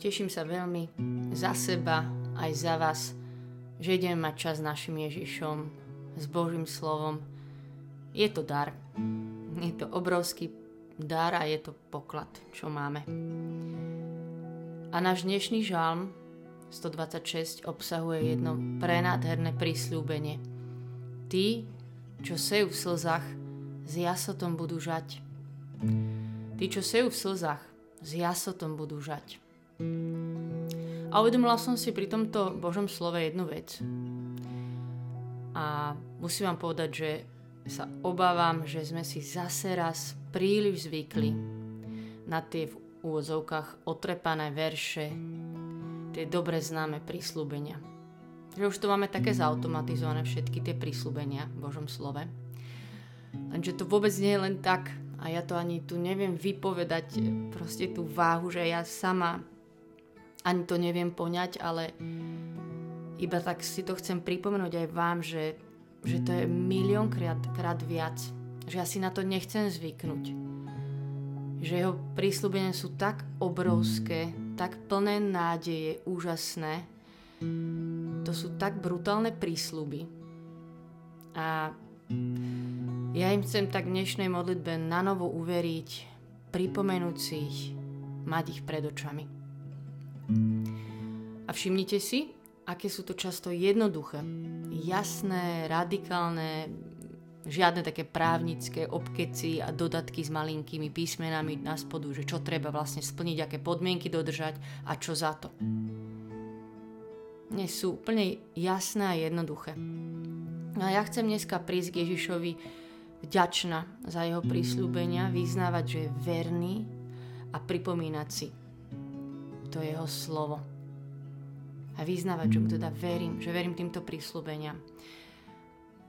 Teším sa veľmi za seba, aj za vás, že ideme mať čas s našim Ježišom, s Božím slovom. Je to dar. Je to obrovský dar a je to poklad, čo máme. A náš dnešný žalm 126 obsahuje jedno prenádherné prísľúbenie. Tí, čo sejú v slzách, s jasotom budú žať. Tí, čo sejú v slzách, s jasotom budú žať. A uvedomila som si pri tomto Božom slove jednu vec. A musím vám povedať, že sa obávam, že sme si zase raz príliš zvykli na tie v úvodzovkách otrepané verše, tie dobre známe prísľubenia. Že už to máme také zautomatizované všetky tie prísľubenia v Božom slove. Lenže to vôbec nie je len tak a ja to ani tu neviem vypovedať proste tú váhu, že ja sama ani to neviem poňať, ale iba tak si to chcem pripomenúť aj vám, že, že to je milión krát, viac. Že ja si na to nechcem zvyknúť. Že jeho prísľubenia sú tak obrovské, tak plné nádeje, úžasné. To sú tak brutálne prísľuby. A ja im chcem tak dnešnej modlitbe na novo uveriť, pripomenúť si ich, mať ich pred očami. A všimnite si, aké sú to často jednoduché, jasné, radikálne, žiadne také právnické obkeci a dodatky s malinkými písmenami na spodu, že čo treba vlastne splniť, aké podmienky dodržať a čo za to. Nie sú úplne jasné a jednoduché. No a ja chcem dneska prísť k Ježišovi vďačná za jeho prísľubenia, vyznávať, že je verný a pripomínať si, to jeho slovo. A vyznávať, teda verím, že verím týmto prísľubeniam.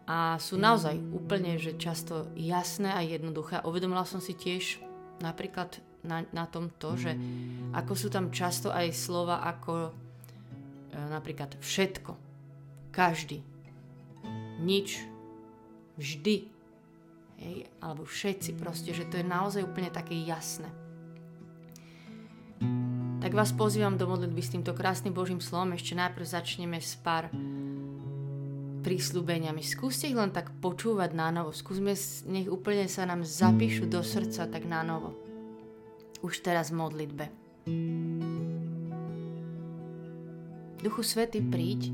A sú naozaj úplne, že často jasné a jednoduché. Uvedomila som si tiež napríklad na, na tom to, že ako sú tam často aj slova ako e, napríklad všetko, každý, nič, vždy, hej, alebo všetci proste, že to je naozaj úplne také jasné tak vás pozývam do modlitby s týmto krásnym Božím slovom. Ešte najprv začneme s pár prísľubeniami. Skúste ich len tak počúvať na novo. Skúsme, nech úplne sa nám zapíšu do srdca tak na novo. Už teraz v modlitbe. Duchu Svety, príď.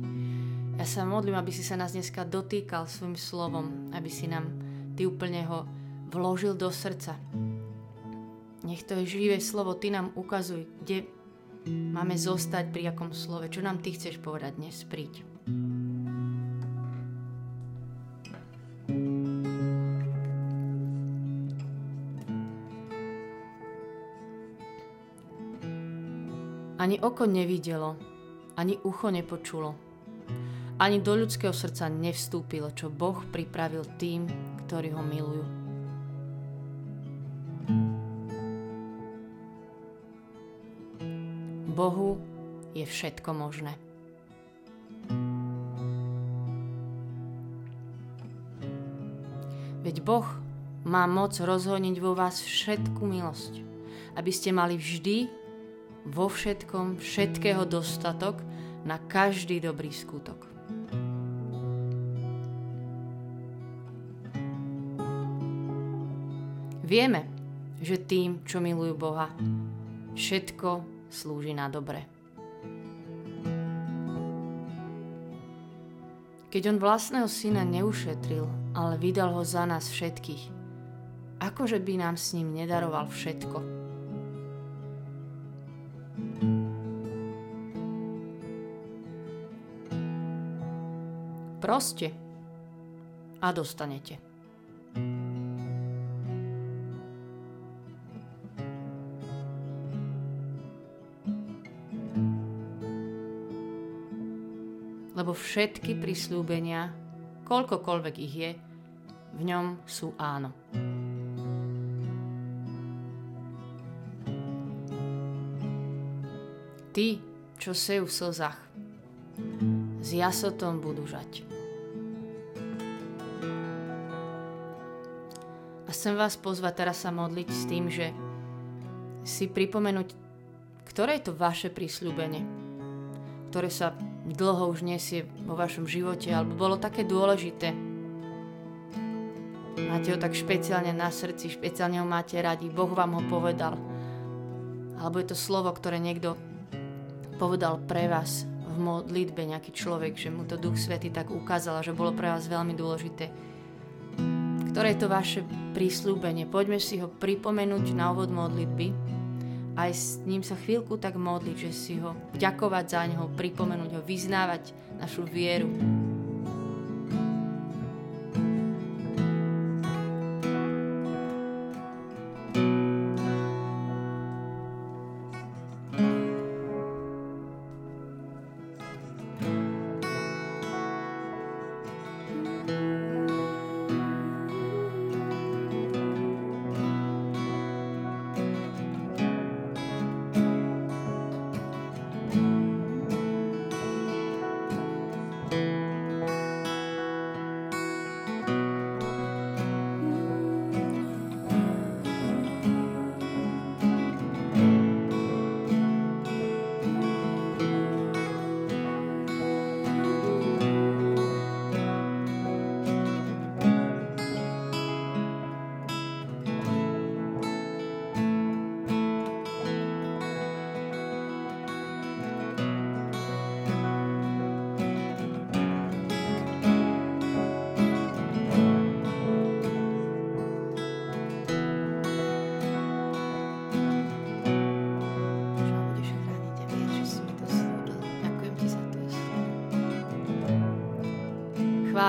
Ja sa modlím, aby si sa nás dneska dotýkal svojim slovom, aby si nám ty úplne ho vložil do srdca. Nech to je živé slovo, ty nám ukazuj, kde Máme zostať pri akom slove. Čo nám ty chceš povedať dnes? Príď. Ani oko nevidelo, ani ucho nepočulo, ani do ľudského srdca nevstúpilo, čo Boh pripravil tým, ktorí ho milujú. Bohu je všetko možné. Veď Boh má moc rozhoniť vo vás všetku milosť, aby ste mali vždy vo všetkom všetkého dostatok na každý dobrý skutok. Vieme, že tým, čo milujú Boha, všetko slúži na dobre. Keď on vlastného syna neušetril, ale vydal ho za nás všetkých, akože by nám s ním nedaroval všetko? Proste a dostanete. Všetky prislúbenia, koľkokoľvek ich je, v ňom sú áno. Tí, čo sejú v slzách, s jasotom budú žať. A chcem vás pozvať teraz sa modliť s tým, že si pripomenúť ktoré je to vaše prísľubenie, ktoré sa dlho už nesie vo vašom živote, alebo bolo také dôležité. Máte ho tak špeciálne na srdci, špeciálne ho máte radi, Boh vám ho povedal. Alebo je to slovo, ktoré niekto povedal pre vás v modlitbe nejaký človek, že mu to Duch Svety tak ukázal, že bolo pre vás veľmi dôležité. Ktoré je to vaše prísľúbenie? Poďme si ho pripomenúť na úvod modlitby aj s ním sa chvíľku tak modliť, že si ho ďakovať za neho, pripomenúť ho, vyznávať našu vieru.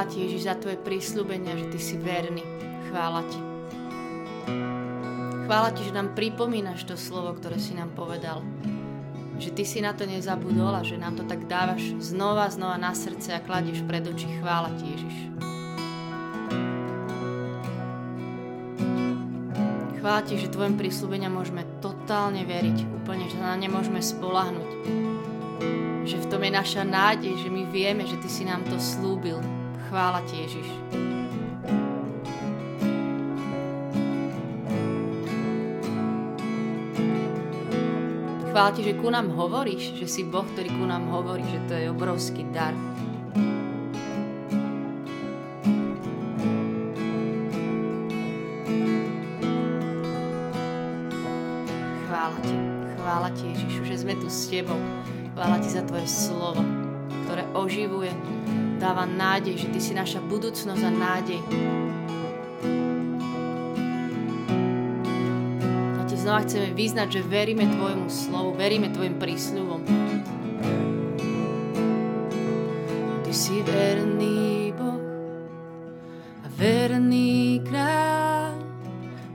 Ti, Ježiš, za tvoje prísľubenia, že ty si verný. Chvála ti. Chvála ti, že nám pripomínaš to slovo, ktoré si nám povedal. Že ty si na to nezabudol a že nám to tak dávaš znova, znova na srdce a kladieš pred oči. Chvála ti, Ježiš. Chvála ti, že tvojim prísľubenia môžeme totálne veriť, úplne, že na ne môžeme spolahnuť. Že v tom je naša nádej, že my vieme, že ty si nám to slúbil, Chvála ti, Ježiš. Chvála ti, že ku nám hovoríš, že si Boh, ktorý ku nám hovorí, že to je obrovský dar. Chvála ti, chvála ti Ježišu, že sme tu s tebou. Chvála ti za tvoje slovo, ktoré oživuje, dáva nádej, že Ty si naša budúcnosť a nádej. A Ti znova chceme vyznať, že veríme Tvojmu slovu, veríme Tvojim prísľubom. Ty si verný Boh a verný kráľ.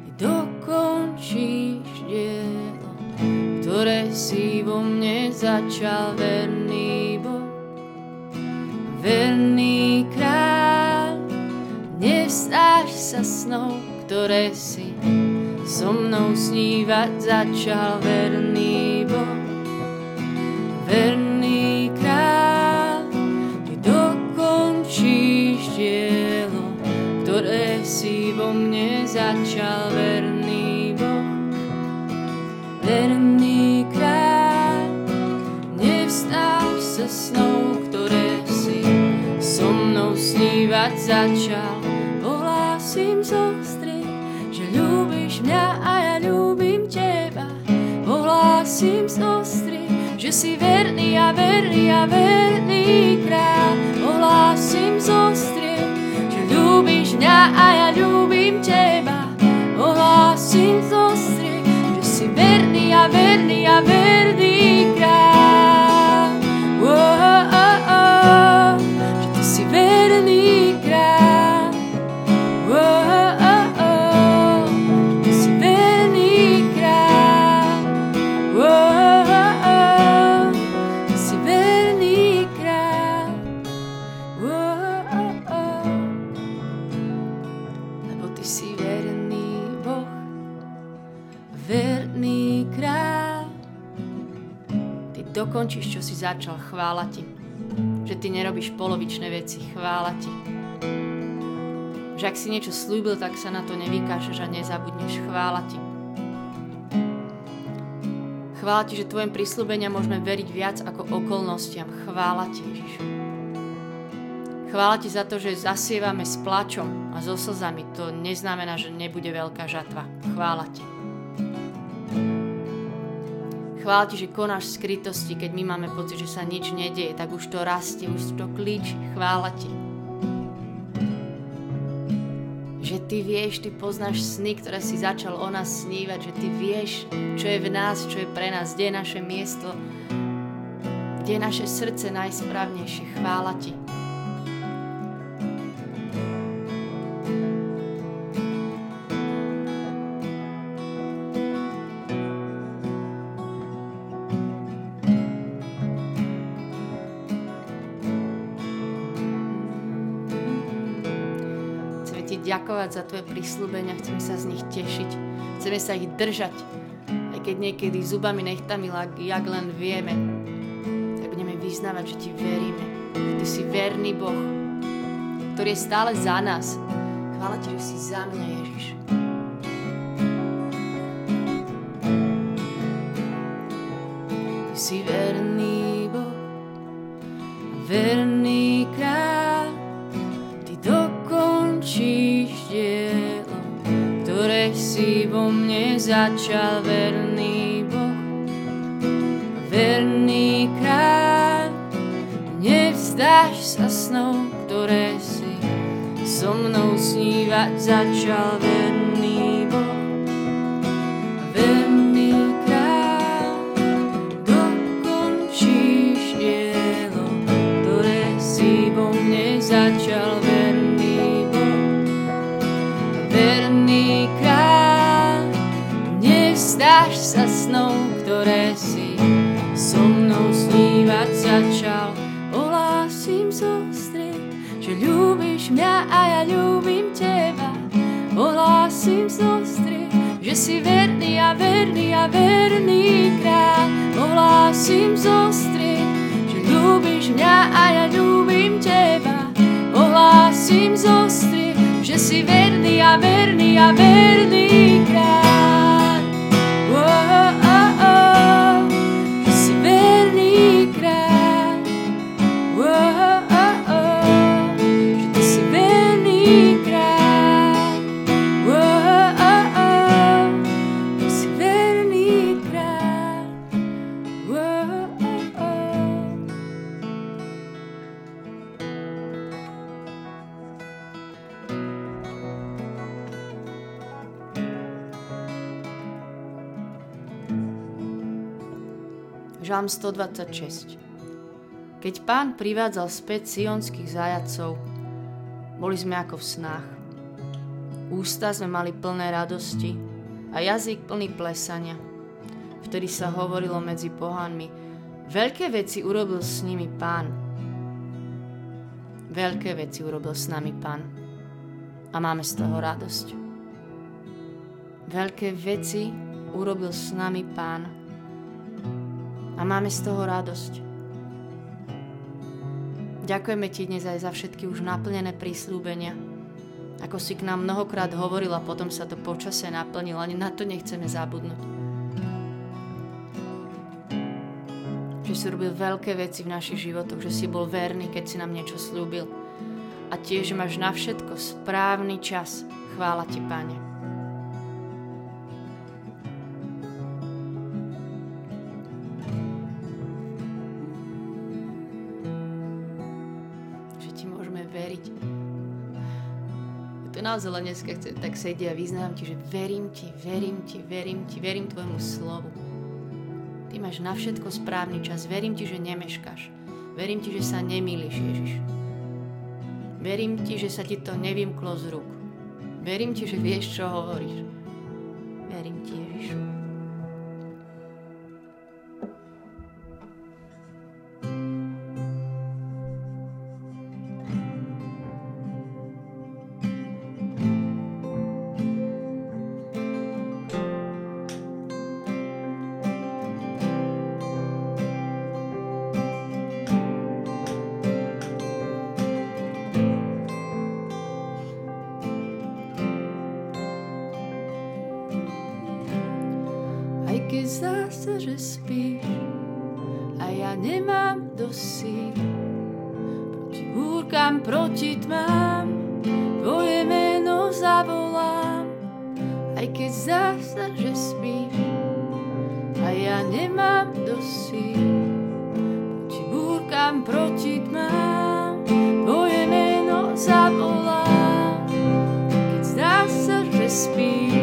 Ty dokončíš dielo, ktoré si vo mne začal verný ktoré si so mnou snívať začal verný Boh. Verný kráľ, ty dokončíš dielo, ktoré si vo mne začal verný Boh. Verný kráľ, nevstáš sa snou, spievať začal. Ohlásim zostri, že ľúbiš mňa a ja ľúbim teba. Ohlásim zostri, že si verný a verný a verný král. Ohlásim zostri, že ľúbiš mňa a ja ľúbim teba. Ohlásim zostri, že si verný a verný a verný dokončíš, čo si začal. Chvála ti. Že ty nerobíš polovičné veci. Chvála ti. Že ak si niečo slúbil, tak sa na to nevykášeš a nezabudneš. Chvála ti. Chvála Ti, že Tvojim prísľubenia môžeme veriť viac ako okolnostiam. Chvála Ti, Ježiš. Chvála Ti za to, že zasievame s plačom a so slzami. To neznamená, že nebude veľká žatva. Chvála Ti. Chvála Ti, že konáš skrytosti, keď my máme pocit, že sa nič nedieje, tak už to rastie, už to klíči. Chvála Ti. Že Ty vieš, Ty poznáš sny, ktoré si začal o nás snívať, že Ty vieš, čo je v nás, čo je pre nás, kde je naše miesto, kde je naše srdce najsprávnejšie. Chvála Ti. Ďakovať za Tvoje prísľubenia, chceme sa z nich tešiť, chceme sa ich držať, aj keď niekedy zubami nechtami, jak len vieme, tak budeme vyznávať, že Ti veríme, Ty si verný Boh, ktorý je stále za nás. Chvála Ti, že si za mňa, Ježiš. Ty si verný Boh, verný kráľ, vo mne začal verný Boh, verný kráľ. Nevzdáš sa snou, ktoré si so mnou snívať začal verný ktoré si so mnou snívať začal. Ohlásim zostrie, že ľúbiš mňa a ja ľúbim teba. Ohlásim zostrie, že si verný a verný a verný kráľ. Ohlásim zostrie, že ľúbiš mňa a ja ľúbim teba. Ohlásim zostrie, že si verný a verný a verný kráľ. Žalm 126 Keď pán privádzal späť sionských zajacov, boli sme ako v snách. Ústa sme mali plné radosti a jazyk plný plesania. Vtedy sa hovorilo medzi pohánmi, veľké veci urobil s nimi pán. Veľké veci urobil s nami pán. A máme z toho radosť. Veľké veci urobil s nami pán a máme z toho radosť. Ďakujeme Ti dnes aj za všetky už naplnené prísľúbenia. Ako si k nám mnohokrát hovoril a potom sa to počase naplnilo, ani na to nechceme zabudnúť. Že si robil veľké veci v našich životoch, že si bol verný, keď si nám niečo slúbil. A tiež, máš na všetko správny čas. Chvála Ti, Pane. Naozaj len dneska tak sedieť a vyznám ti, že verím ti, verím ti, verím ti, verím tvojmu slovu. Ty máš na všetko správny čas. Verím ti, že nemeškáš. Verím ti, že sa nemýliš, Ježiš. Verím ti, že sa ti to nevymklo z rúk. Verím ti, že vieš, čo hovoríš. Verím ti, Ježišu. Sa, že spíš. A ja nemám dosí. Proti búrkam, proti tmám, tvoje meno zavolám, aj keď zdá že spíš. A ja nemám dosí. Proti búrkam, proti tmám, tvoje meno zavolám, keď zdá že spíš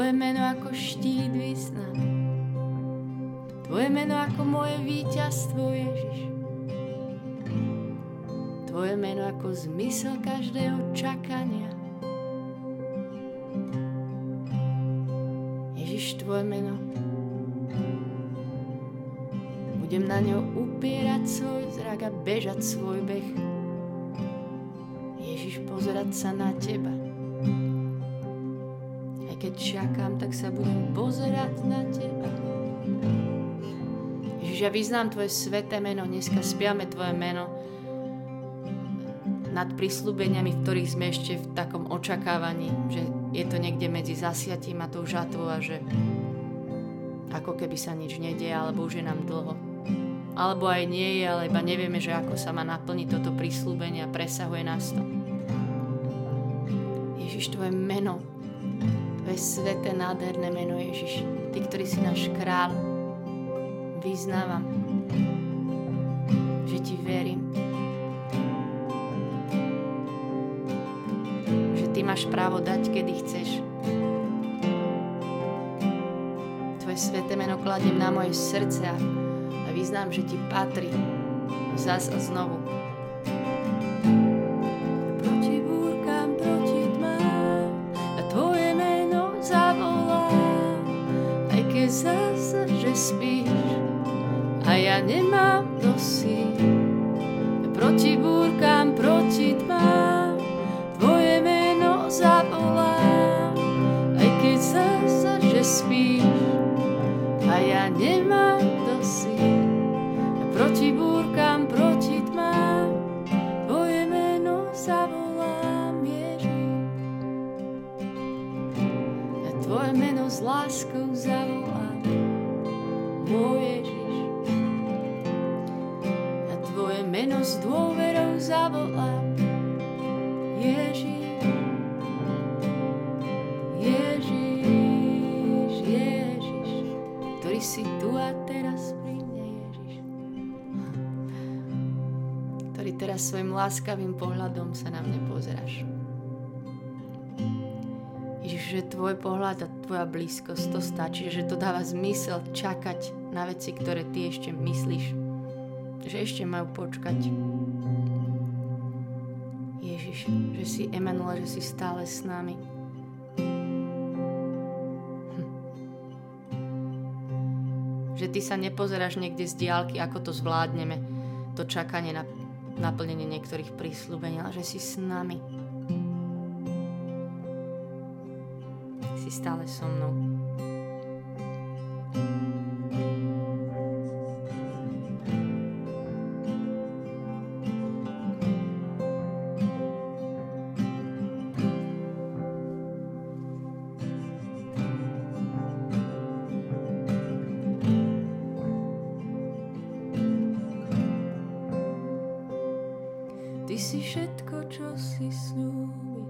ako štít vyznám. Tvoje meno ako moje víťazstvo, Ježiš. Tvoje meno ako zmysel každého čakania. Ježiš, Tvoje meno. Budem na ňo upierať svoj zrak a bežať svoj beh pozerať sa na teba. Keď čakám, tak sa budem pozerať na teba. Ježiš, ja vyznám Tvoje sveté meno, dneska spiame Tvoje meno nad prísľubeniami, v ktorých sme ešte v takom očakávaní, že je to niekde medzi zasiatím a tou žatvou a že ako keby sa nič nedie, alebo už je nám dlho. Alebo aj nie je, ale iba nevieme, že ako sa má naplniť toto prísľubenie a presahuje nás to. Ježiš, Tvoje meno, Tvoje sveté, nádherné meno, Ježiš. Ty, ktorý si náš král, vyznávam, že Ti verím. Že Ty máš právo dať, kedy chceš. Tvoje sveté meno kladiem na moje srdce a vyznám, že Ti patrí zás a znovu. Nemám dosí. Proti búrkám, proti tmám, tvoje meno zavolám, aj keď zase, že spíš a ja nemám dosí. Proti búrkám, proti tmám, tvoje meno zavolám, Ježiš. A tvoje meno s láskou zavolám, s dôverou zavolám, Ježiš. Ježiš, Ježiš, ktorý si tu a teraz pri mne, Ježiš. Ktorý teraz svojim láskavým pohľadom sa na mne pozeráš. Ježiš, že tvoj pohľad a tvoja blízkosť to stačí, že to dáva zmysel čakať na veci, ktoré ty ešte myslíš, že ešte majú počkať. Ježiš, že si Emanuel, že si stále s nami. Hm. Že ty sa nepozeráš niekde z diálky, ako to zvládneme, to čakanie na naplnenie niektorých prísľubení, ale že si s nami. si stále so mnou. Si slúbil,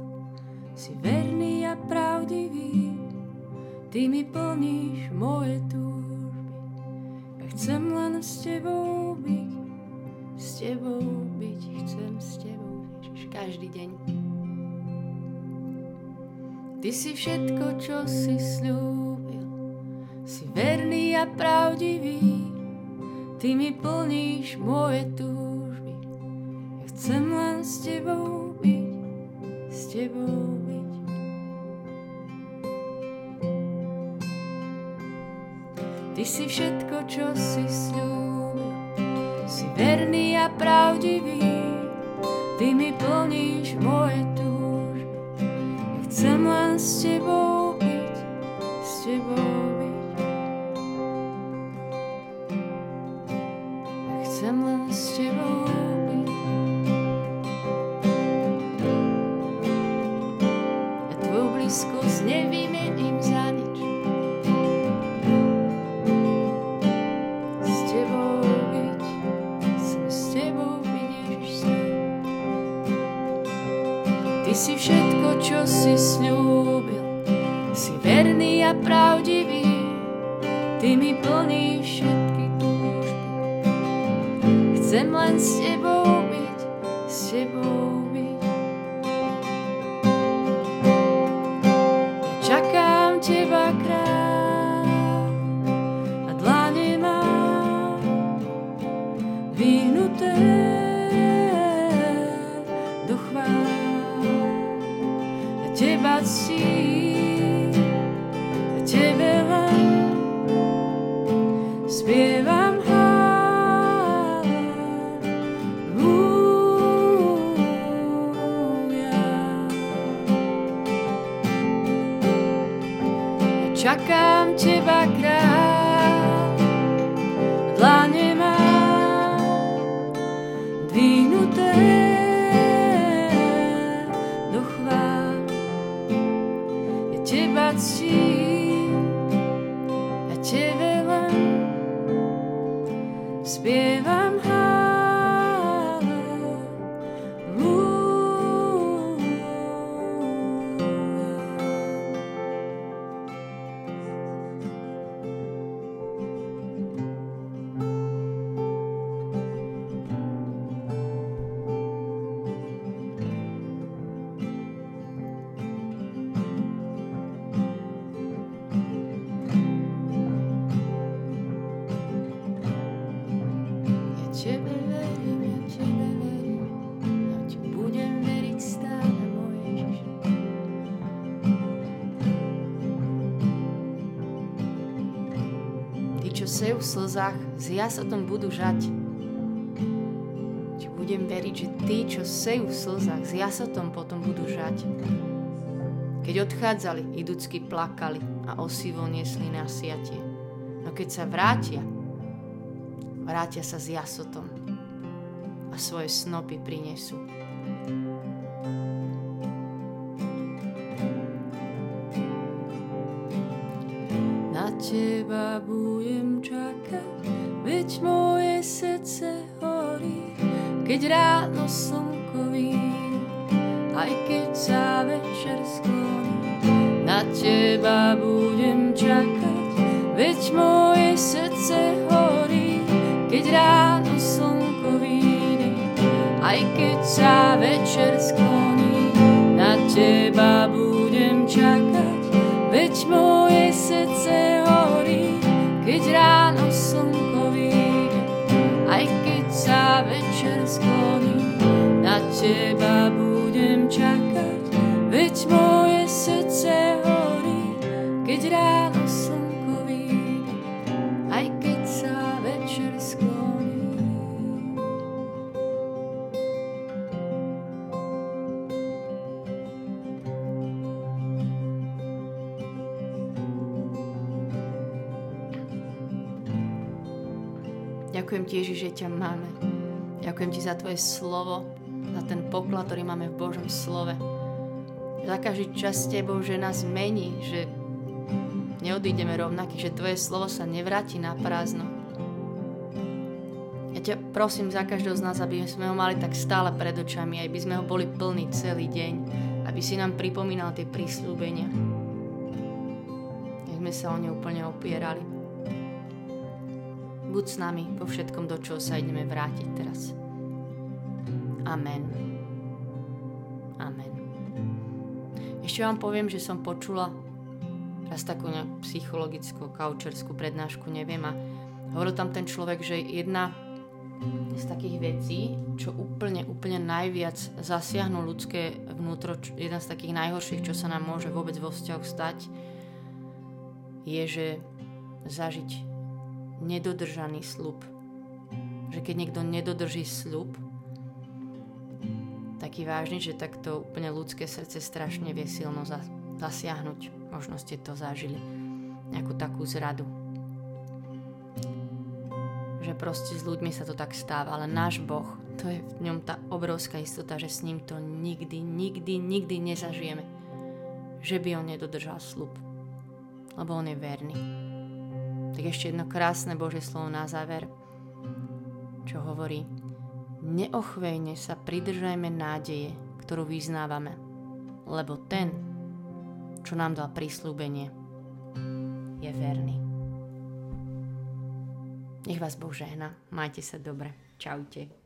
si verný a pravdivý. Ty mi plníš moje túžby. Ja chcem len s tebou byť, s tebou byť, chcem s tebou, Ježiš, každý deň. Ty si všetko, čo si slúbil, si verný a pravdivý. Ty mi plníš moje túžby. Ja chcem len s tebou byť, s tebou byť. Ty si všetko, čo si slúbil, si verný a pravdivý, ty mi plníš moje túžby. Ja chcem len s tebou byť, s tebou slzách, z jasotom budú žať. Ti budem veriť, že tí, čo sejú v slzách, s jasotom potom budú žať. Keď odchádzali, idúcky plakali a osivo niesli na siatie. No keď sa vrátia, vrátia sa s jasotom a svoje snopy prinesú. Na teba budem čakať, veď moje srdce horí, keď ráno slnko aj keď sa večer skloní. Na teba budem čakať, veď moje srdce horí, keď ráno slnko aj keď sa večer skloní. Na teba budem čakať, ti, Ježiš, že ťa máme. Ďakujem ti za tvoje slovo, za ten poklad, ktorý máme v Božom slove. Za každý čas s tebou, že nás mení, že neodídeme rovnaký, že tvoje slovo sa nevráti na prázdno. Ja ťa prosím za každého z nás, aby sme ho mali tak stále pred očami, aby sme ho boli plní celý deň, aby si nám pripomínal tie prísľúbenia. Nech sme sa o ne úplne opierali. Buď s nami vo všetkom, do čoho sa ideme vrátiť teraz. Amen. Amen. Ešte vám poviem, že som počula raz takú psychologickú, kaučerskú prednášku, neviem, a hovoril tam ten človek, že jedna z takých vecí, čo úplne, úplne najviac zasiahnu ľudské vnútro, jedna z takých najhorších, čo sa nám môže vôbec vo vzťahu stať, je, že zažiť nedodržaný slub. Že keď niekto nedodrží slub, taký vážny, že takto úplne ľudské srdce strašne vie silno zasiahnuť. Možno ste to zažili. Nejakú takú zradu. Že proste s ľuďmi sa to tak stáva, ale náš Boh, to je v ňom tá obrovská istota, že s ním to nikdy, nikdy, nikdy nezažijeme. Že by on nedodržal slub. Lebo on je verný. Tak ešte jedno krásne Bože slovo na záver, čo hovorí Neochvejne sa pridržajme nádeje, ktorú vyznávame, lebo ten, čo nám dal prísľúbenie, je verný. Nech vás Boh žehna. Majte sa dobre. Čaute.